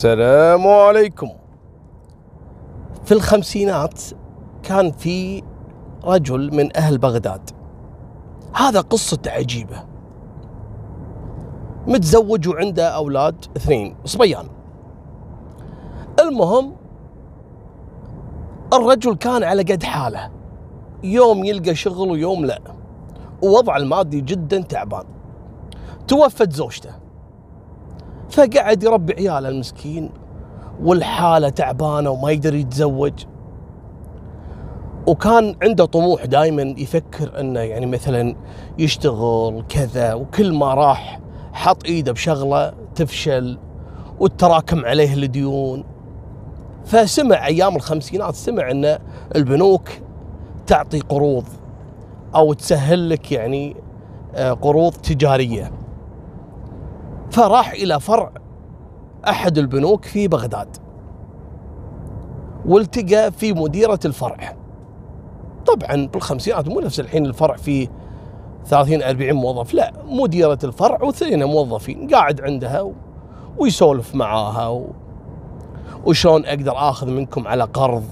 السلام عليكم. في الخمسينات كان في رجل من أهل بغداد. هذا قصته عجيبة. متزوج وعنده أولاد اثنين صبيان. المهم الرجل كان على قد حاله. يوم يلقى شغل ويوم لا. ووضع المادي جدا تعبان. توفت زوجته. فقعد يربي عياله المسكين والحالة تعبانة وما يقدر يتزوج. وكان عنده طموح دائما يفكر إنه يعني مثلا يشتغل كذا وكل ما راح حط إيده بشغلة تفشل وتراكم عليه الديون. فسمع أيام الخمسينات سمع إن البنوك تعطي قروض أو تسهل لك يعني آه، قروض تجارية. فراح إلى فرع أحد البنوك في بغداد والتقى في مديرة الفرع. طبعا بالخمسينات مو نفس الحين الفرع فيه 30 40 موظف لا مديرة الفرع واثنين موظفين قاعد عندها. ويسولف معاها و... وشلون أقدر آخذ منكم على قرض؟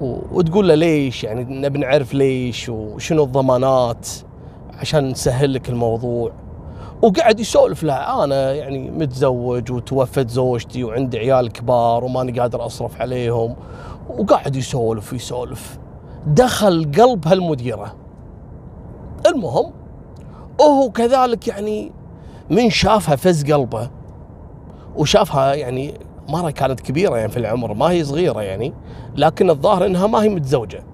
و... وتقول له ليش؟ يعني نبي نعرف ليش وشنو الضمانات عشان نسهل لك الموضوع. وقعد يسولف له أنا يعني متزوج وتوفت زوجتي وعندي عيال كبار وماني قادر أصرف عليهم. وقاعد يسولف يسولف. دخل قلب هالمديرة. المهم وهو كذلك يعني من شافها فز قلبه. وشافها يعني مرة كانت كبيرة يعني في العمر ما هي صغيرة يعني لكن الظاهر إنها ما هي متزوجة.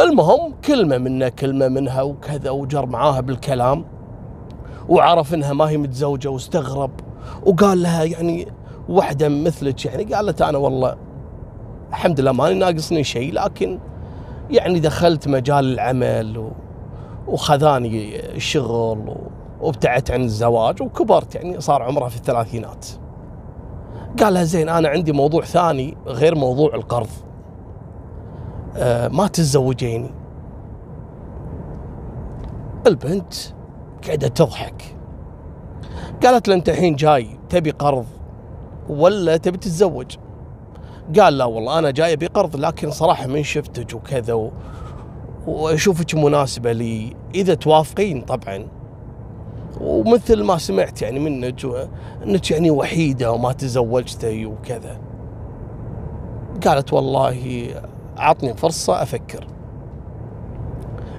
المهم كلمة منه كلمة منها وكذا وجر معاها بالكلام. وعرف إنها ما هي متزوجة واستغرب وقال لها يعني واحدة مثلك يعني قالت أنا والله الحمد لله ماني ناقصني شيء لكن يعني دخلت مجال العمل. وخذاني الشغل. وابتعدت عن الزواج وكبرت يعني صار عمرها في الثلاثينات قال لها زين أنا عندي موضوع ثاني غير موضوع القرض آه ما تتزوجيني البنت قاعدة تضحك. قالت له أنت الحين جاي تبي قرض ولا تبي تتزوج؟ قال لا والله أنا جاي أبي قرض لكن صراحة من شفتك وكذا. وأشوفك مناسبة لي. إذا توافقين طبعا. ومثل ما سمعت يعني منك و... إنك يعني وحيدة وما تزوجتي وكذا. قالت والله عطني فرصة أفكر.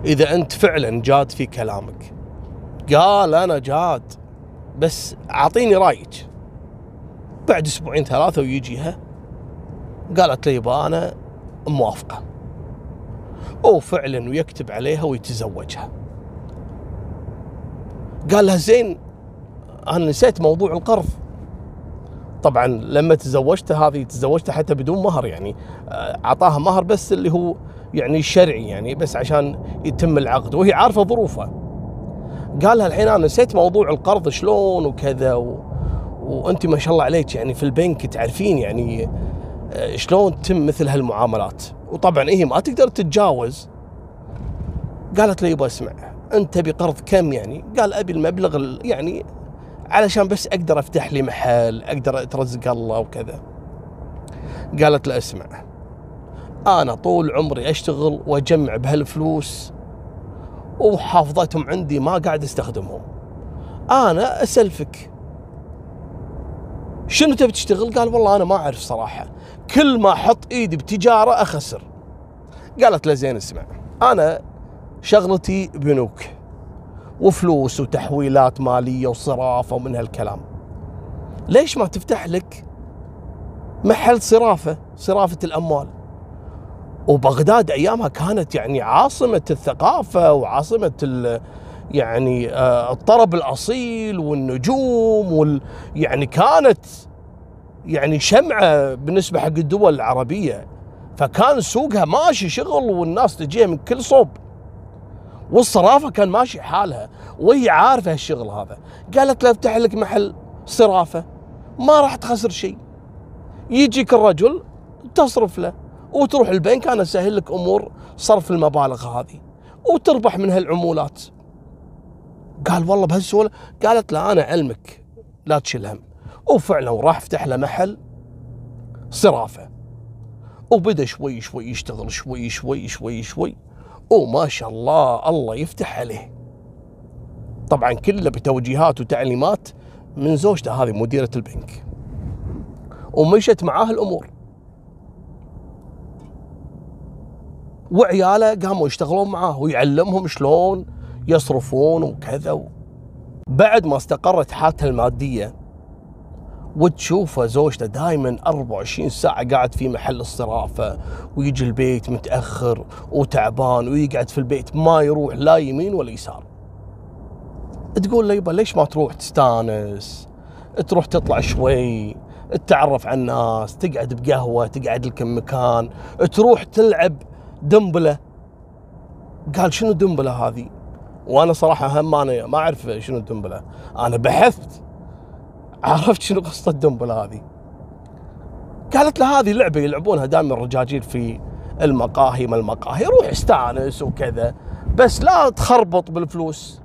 إذا أنت فعلا جاد في كلامك. قال أنا جاد بس أعطيني رأيك. بعد أسبوعين ثلاثة ويجيها قالت لي يبا أنا موافقة. وفعلا ويكتب عليها ويتزوجها. قال لها زين أنا نسيت موضوع القرض. طبعا لما تزوجته هذه تزوجته حتى بدون مهر يعني. أعطاها مهر بس اللي هو يعني شرعي يعني بس عشان يتم العقد وهي عارفة ظروفه قال لها الحين أنا نسيت موضوع القرض شلون وكذا و... وأنت ما شاء الله عليك يعني في البنك تعرفين يعني آه، شلون تتم مثل هالمعاملات. وطبعا هي ما تقدر تتجاوز. قالت لي يبا اسمع أنت تبي قرض كم يعني؟ قال أبي المبلغ يعني علشان بس أقدر أفتح لي محل أقدر أترزق الله وكذا. قالت له اسمع أنا طول عمري أشتغل وأجمع بهالفلوس وحافظتهم عندي ما قاعد استخدمهم. أنا أسلفك. شنو تبي تشتغل؟ قال والله أنا ما أعرف صراحة. كل ما أحط إيدي بتجارة أخسر. قالت له زين اسمع أنا شغلتي بنوك وفلوس وتحويلات مالية وصرافة ومن هالكلام. ليش ما تفتح لك محل صرافة صرافة الأموال؟ وبغداد أيامها كانت يعني عاصمة الثقافة وعاصمة يعني آه، الطرب الأصيل والنجوم وال يعني كانت يعني شمعة بالنسبة حق الدول العربية. فكان سوقها ماشي شغل والناس تجيها من كل صوب. والصرافة كان ماشي حالها وهي عارفة هالشغل هذا. قالت له افتح لك محل صرافة ما راح تخسر شيء. يجيك الرجل تصرف له. وتروح البنك أنا اسهل لك أمور صرف المبالغ هذه وتربح من هالعمولات. قال والله بهالسهولة قالت لا أنا علمك لا تشيل هم. وفعلا راح فتح له محل صرافة. وبدأ شوي شوي يشتغل شوي شوي شوي شوي وما شاء الله الله يفتح عليه. طبعا كله بتوجيهات وتعليمات من زوجته هذه مديرة البنك. ومشت معاه الأمور. وعياله قاموا يشتغلون معاه ويعلمهم شلون يصرفون وكذا. بعد ما استقرت حالته المادية وتشوفه زوجته دائما 24 ساعة قاعد في محل الصرافة ويجي البيت متأخر وتعبان ويقعد في البيت ما يروح لا يمين ولا يسار. تقول له يبا ليش ما تروح تستانس؟ تروح تطلع شوي تتعرف على الناس تقعد بقهوة تقعد لك مكان تروح تلعب دمبلة قال شنو دمبلة هذه؟ وأنا صراحة هم أنا ما أعرف شنو الدمبلة أنا بحثت عرفت شنو قصة الدمبلة هذه. قالت له هذه لعبة يلعبونها دائما الرجاجيل في المقاهي ما المقاهي روح استانس وكذا بس لا تخربط بالفلوس.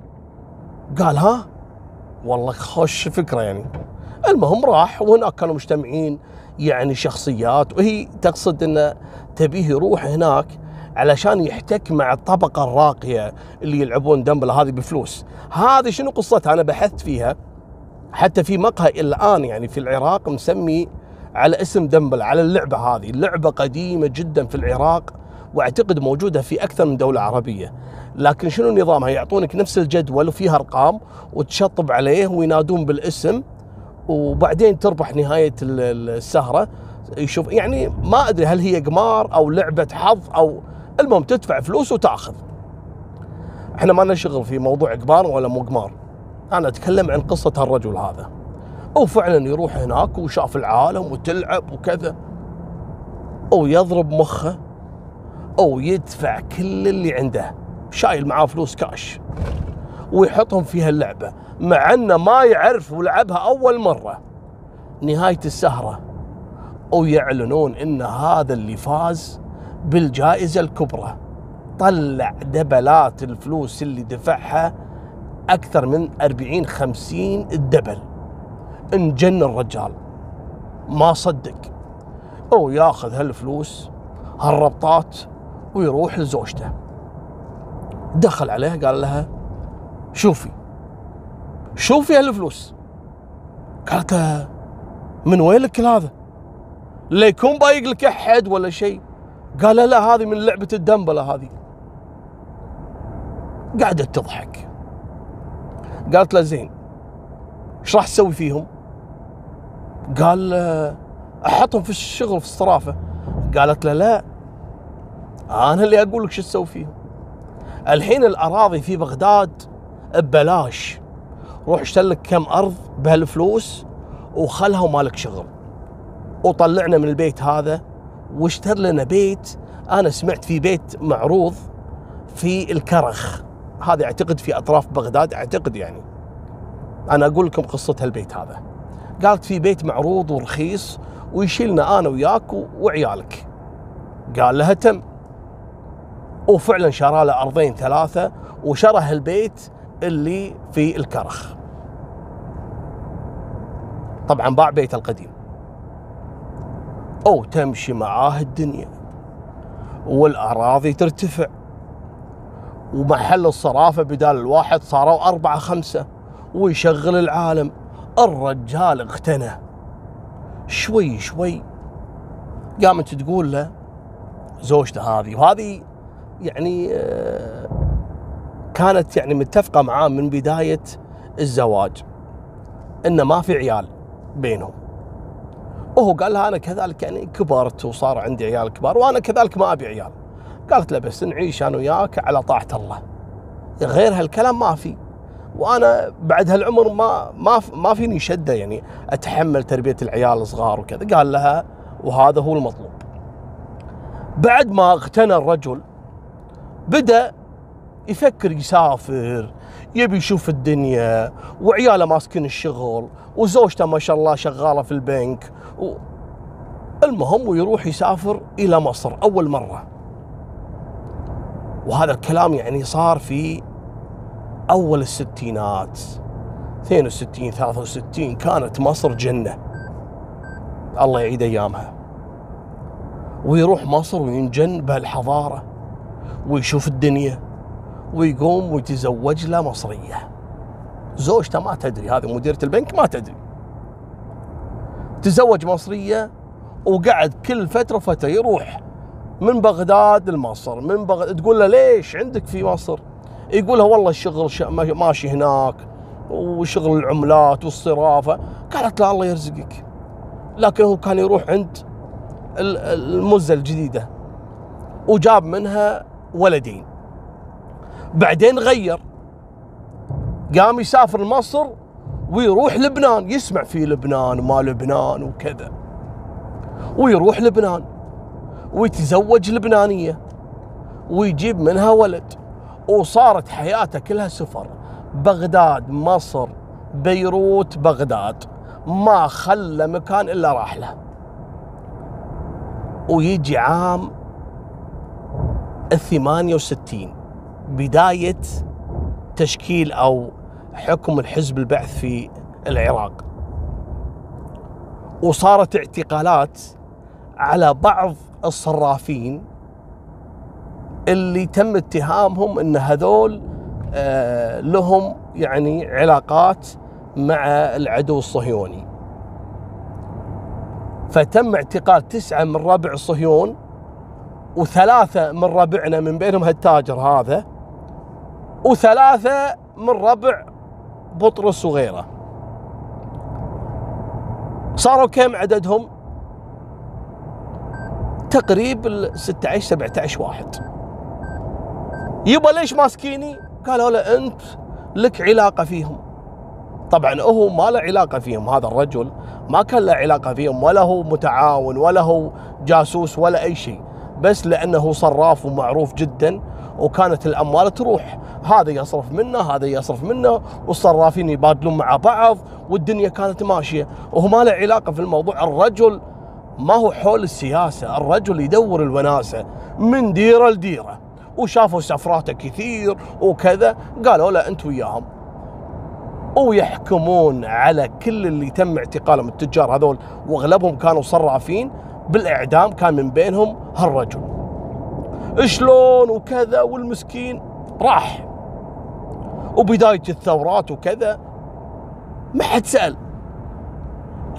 قال ها؟ والله خوش فكرة يعني. المهم راح وهناك كانوا مجتمعين يعني شخصيات وهي تقصد إنه تبيه يروح هناك علشان يحتك مع الطبقة الراقية اللي يلعبون دمبل هذه بفلوس. هذه شنو قصتها؟ أنا بحثت فيها. حتى في مقهى الآن يعني في العراق مسمي على اسم دمبل على اللعبة هذه. اللعبة قديمة جدا في العراق وأعتقد موجودة في أكثر من دولة عربية. لكن شنو نظامها؟ يعطونك نفس الجدول وفيها أرقام وتشطب عليه وينادون بالاسم وبعدين تربح نهاية السهرة. يشوف يعني ما أدري هل هي قمار أو لعبة حظ أو المهم تدفع فلوس وتاخذ. إحنا ما لنا شغل في موضوع قمار ولا مو قمار أنا أتكلم عن قصة هالرجل هذا. وفعلا يروح هناك وشاف العالم وتلعب وكذا. ويضرب مخه. أو يدفع كل اللي عنده. شايل معاه فلوس كاش. ويحطهم في هاللعبة. مع إنه ما يعرف ولعبها أول مرة. نهاية السهرة. ويعلنون إن هذا اللي فاز بالجائزة الكبرى. طلع دبلات الفلوس اللي دفعها أكثر من 40 50 الدبل انجن الرجال. ما صدق. أو ياخذ هالفلوس هالربطات ويروح لزوجته. دخل عليها قال لها شوفي شوفي هالفلوس. قالت له من وين لك هذا؟ لا يكون بايق لك أحد ولا شيء. قال لا هذه من لعبة الدمبلة هذه. قعدت تضحك. قالت له زين إيش راح تسوي فيهم؟ قال أحطهم في الشغل في الصرافة. قالت له لا أنا اللي أقول لك شو تسوي فيهم. الحين الأراضي في بغداد ببلاش. روح اشتري لك كم أرض بهالفلوس وخلها ومالك شغل. وطلعنا من البيت هذا واشتر لنا بيت أنا سمعت في بيت معروض في الكرخ. هذا أعتقد في أطراف بغداد أعتقد يعني. أنا أقول لكم قصة هالبيت هذا. قالت في بيت معروض ورخيص ويشيلنا أنا وياك وعيالك. قال لها تم. وفعلا شرى له أرضين ثلاثة وشرى هالبيت اللي في الكرخ. طبعا باع بيته القديم. أو تمشي معاه الدنيا والأراضي ترتفع ومحل الصرافة بدال الواحد صاروا أربعة خمسة ويشغل العالم. الرجال اغتنى. شوي شوي قامت تقول له زوجته هذه وهذه يعني آه، كانت يعني متفقة معاه من بداية الزواج إنه ما في عيال بينهم. وهو قال لها أنا كذلك يعني كبرت وصار عندي عيال كبار وأنا كذلك ما أبي عيال. قالت له بس نعيش أنا وياك على طاعة الله. غير هالكلام ما في. وأنا بعد هالعمر ما ما ما فيني شدة يعني أتحمل تربية العيال الصغار وكذا. قال لها وهذا هو المطلوب. بعد ما اغتنى الرجل بدأ يفكر يسافر يبي يشوف الدنيا وعياله ماسكين الشغل وزوجته ما شاء الله شغالة في البنك. المهم ويروح يسافر إلى مصر أول مرة. وهذا الكلام يعني صار في أول الستينات. 62 63 كانت مصر جنة. الله يعيد أيامها. ويروح مصر وينجن بهالحضارة ويشوف الدنيا ويقوم ويتزوج له مصرية. زوجته ما تدري هذه مديرة البنك ما تدري. تزوج مصرية وقعد كل فترة فترة يروح من بغداد لمصر من بغداد تقول له ليش عندك في مصر؟ يقول لها والله الشغل ماشي هناك وشغل العملات والصرافة. قالت له الله يرزقك. لكن هو كان يروح عند المزة الجديدة وجاب منها ولدين. بعدين غير قام يسافر لمصر ويروح لبنان يسمع في لبنان وما لبنان وكذا. ويروح لبنان ويتزوج لبنانية ويجيب منها ولد. وصارت حياته كلها سفر بغداد مصر بيروت بغداد. ما خلى مكان إلا راح له. ويجي عام الثمانية وستين بداية تشكيل أو حكم الحزب البعث في العراق. وصارت اعتقالات على بعض الصرافين اللي تم اتهامهم إن هذول آه، لهم يعني علاقات مع العدو الصهيوني. فتم اعتقال تسعة من ربع صهيون وثلاثة من ربعنا من بينهم هالتاجر هذا وثلاثة من ربع بطرس وغيره صاروا كم عددهم؟ تقريب 16 17 واحد. يبا ليش ماسكيني؟ قالوا له أنت لك علاقة فيهم. طبعا هو ما له علاقة فيهم هذا الرجل ما كان له علاقة فيهم ولا هو متعاون ولا هو جاسوس ولا أي شيء. بس لأنه صراف ومعروف جدا وكانت الأموال تروح. هذا يصرف منه هذا يصرف منه والصرافين يبادلون مع بعض والدنيا كانت ماشية. وهو ما له علاقة في الموضوع. الرجل ما هو حول السياسة الرجل يدور الوناسة من ديرة لديرة. وشافوا سفراته كثير وكذا قالوا له أنت وياهم. ويحكمون على كل اللي تم اعتقالهم التجار هذول وأغلبهم كانوا صرافين. بالإعدام كان من بينهم هالرجل. شلون وكذا والمسكين راح. وبداية الثورات وكذا ما حد سأل.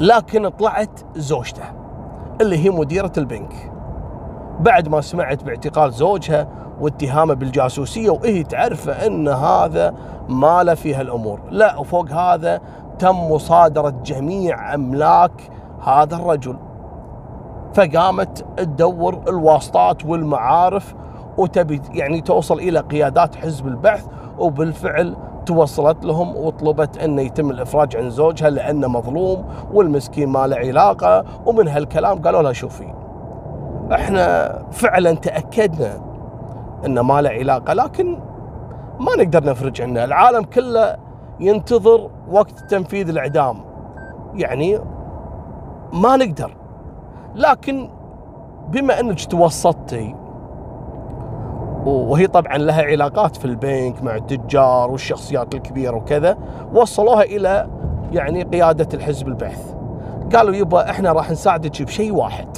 لكن طلعت زوجته اللي هي مديرة البنك. بعد ما سمعت باعتقال زوجها واتهامه بالجاسوسية وهي تعرف إن هذا ما له في هالأمور، لا وفوق هذا تم مصادرة جميع أملاك هذا الرجل. فقامت تدور الواسطات والمعارف وتبي يعني توصل إلى قيادات حزب البعث وبالفعل توصلت لهم وطلبت انه يتم الإفراج عن زوجها لأنه مظلوم والمسكين ما له علاقة ومن هالكلام قالوا لها شوفي إحنا فعلا تأكدنا أنه ما له علاقة لكن ما نقدر نفرج عنه. العالم كله ينتظر وقت تنفيذ الإعدام. يعني ما نقدر. لكن بما انك توسطتي وهي طبعا لها علاقات في البنك مع التجار والشخصيات الكبيرة وكذا وصلوها إلى يعني قيادة الحزب البعث. قالوا يبا إحنا راح نساعدك بشيء واحد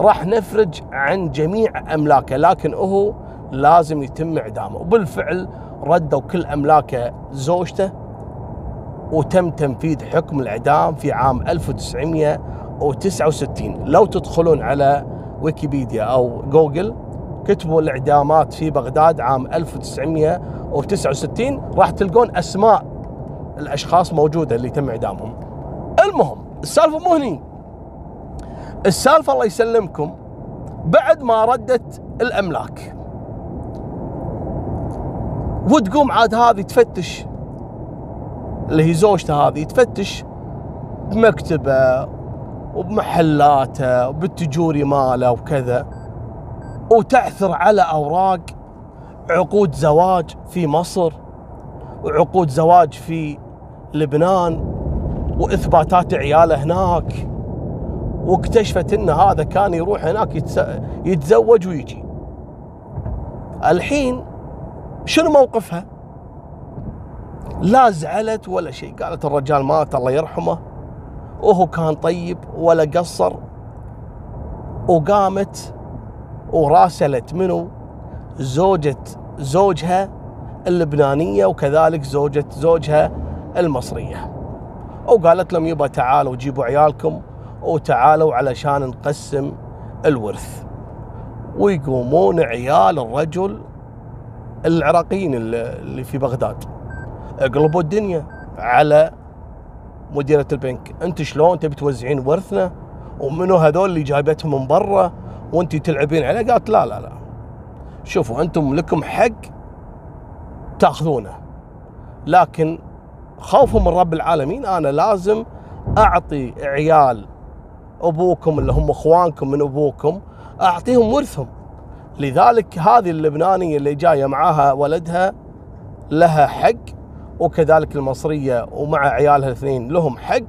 راح نفرج عن جميع أملاكه لكن هو لازم يتم إعدامه. وبالفعل ردوا كل أملاكه زوجته وتم تنفيذ حكم الإعدام في عام 1969 لو تدخلون على ويكيبيديا أو جوجل كتبوا الإعدامات في بغداد عام 1969 راح تلقون أسماء الأشخاص موجودة اللي تم إعدامهم. المهم السالفة مو هني. السالفة الله يسلمكم بعد ما ردت الأملاك وتقوم عاد هذه تفتش اللي هي زوجته هذه تفتش بمكتبة وبمحلاته وبالتجوري ماله وكذا. وتعثر على أوراق عقود زواج في مصر وعقود زواج في لبنان وإثباتات عياله هناك. واكتشفت إن هذا كان يروح هناك يتزوج ويجي. الحين شنو موقفها؟ لا زعلت ولا شيء. قالت الرجال مات الله يرحمه. وهو كان طيب ولا قصر وقامت وراسلت منو؟ زوجة زوجها اللبنانية وكذلك زوجة زوجها المصرية. وقالت لهم يبا تعالوا جيبوا عيالكم وتعالوا علشان نقسم الورث. ويقومون عيال الرجل العراقيين اللي في بغداد. اقلبوا الدنيا على مديرة البنك. أنت شلون تبي توزعين ورثنا؟ ومنو هذول اللي جايبتهم من برا وأنت تلعبين عليه؟ قالت لا لا لا. شوفوا أنتم لكم حق تاخذونه. لكن خوفا من رب العالمين أنا لازم أعطي عيال أبوكم اللي هم إخوانكم من أبوكم أعطيهم ورثهم. لذلك هذه اللبنانية اللي جاية معاها ولدها لها حق وكذلك المصرية ومع عيالها الاثنين لهم حق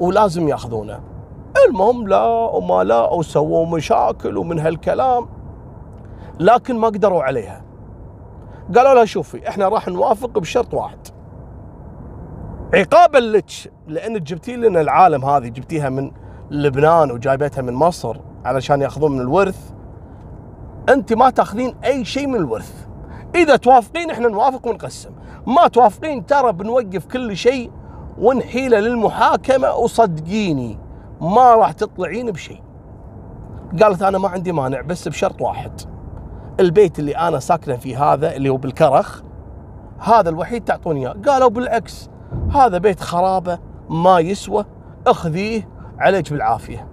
ولازم ياخذونه. المهم لا وما لا وسووا مشاكل ومن هالكلام لكن ما قدروا عليها. قالوا لها شوفي إحنا راح نوافق بشرط واحد. عقابا لك لأن جبتي لنا العالم هذه جبتيها من لبنان وجايبتها من مصر علشان ياخذون من الورث. أنت ما تاخذين أي شيء من الورث. إذا توافقين إحنا نوافق ونقسم. ما توافقين ترى بنوقف كل شيء ونحيله للمحاكمة وصدقيني ما راح تطلعين بشيء. قالت أنا ما عندي مانع بس بشرط واحد. البيت اللي أنا ساكنة فيه هذا اللي هو بالكرخ هذا الوحيد تعطوني إياه. قالوا بالعكس هذا بيت خرابة ما يسوى اخذيه عليك بالعافية.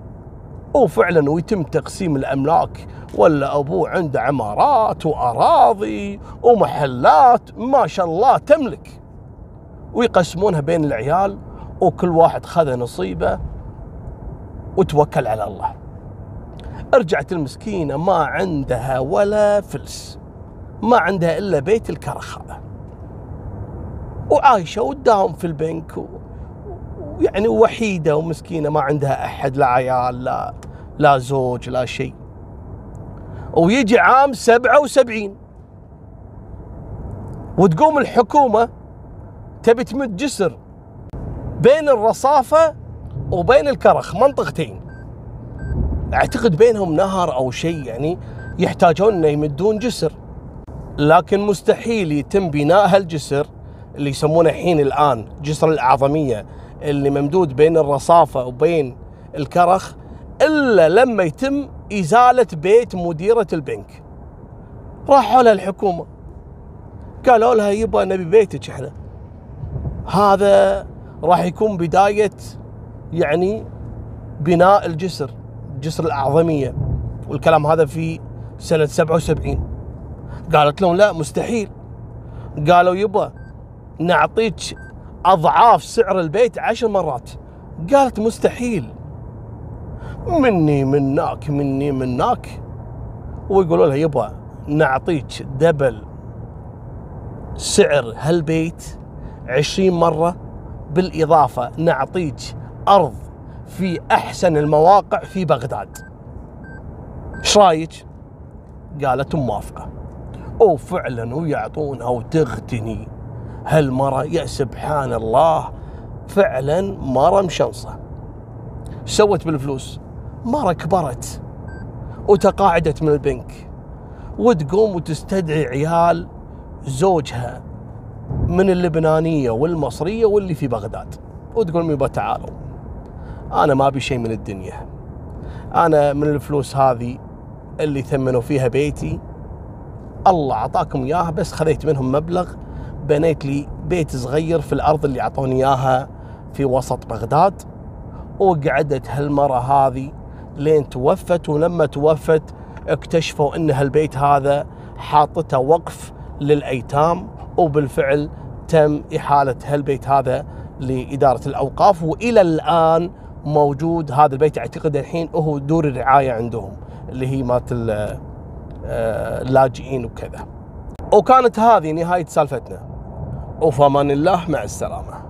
وفعلا ويتم تقسيم الأملاك ولا أبوه عنده عمارات وأراضي ومحلات ما شاء الله تملك. ويقسمونها بين العيال وكل واحد خذ نصيبه وتوكل على الله. رجعت المسكينة ما عندها ولا فلس ما عندها إلا بيت الكرخ هذا وعايشة وداهم في البنك ويعني وحيدة ومسكينة ما عندها أحد لا عيال لا لا زوج لا شيء. ويجي عام سبعة وسبعين. وتقوم الحكومة تبي تمد جسر بين الرصافة وبين الكرخ منطقتين. أعتقد بينهم نهر أو شيء يعني يحتاجون إنه يمدون جسر. لكن مستحيل يتم بناء هالجسر اللي يسمونه الحين الآن جسر الأعظمية اللي ممدود بين الرصافة وبين الكرخ إلا لما يتم إزالة بيت مديرة البنك. راحوا لها الحكومة. قالوا لها يبا نبي بيتك إحنا. هذا راح يكون بداية يعني بناء الجسر جسر الأعظمية. والكلام هذا في سنة 77 قالت لهم لا مستحيل. قالوا يبا نعطيك أضعاف سعر البيت عشر مرات. قالت مستحيل. مني مناك مني مناك. ويقولوا لها يبا نعطيك دبل سعر هالبيت عشرين مرة. بالإضافة نعطيك أرض في أحسن المواقع في بغداد. إيش رأيك؟ قالت موافقة وفعلا ويعطونها وتغتني. هالمرة يا سبحان الله فعلا مرة مشنصة. سوت بالفلوس. مرة كبرت وتقاعدت من البنك وتقوم وتستدعي عيال زوجها من اللبنانية والمصرية واللي في بغداد وتقول يبا تعالوا أنا ما أبي شيء من الدنيا. أنا من الفلوس هذه اللي ثمنوا فيها بيتي. الله أعطاكم إياها بس خذيت منهم مبلغ بنيت لي بيت صغير في الأرض اللي أعطوني إياها في وسط بغداد. وقعدت هالمرة هذه لين توفت ولما توفت اكتشفوا إن هالبيت هذا حاطته وقف للأيتام وبالفعل تم إحالة هالبيت هذا لإدارة الأوقاف وإلى الآن موجود هذا البيت. أعتقد الحين هو دور الرعاية عندهم اللي هي مالت آه، اللاجئين وكذا. وكانت هذه نهاية سالفتنا. وفمان الله مع السلامة.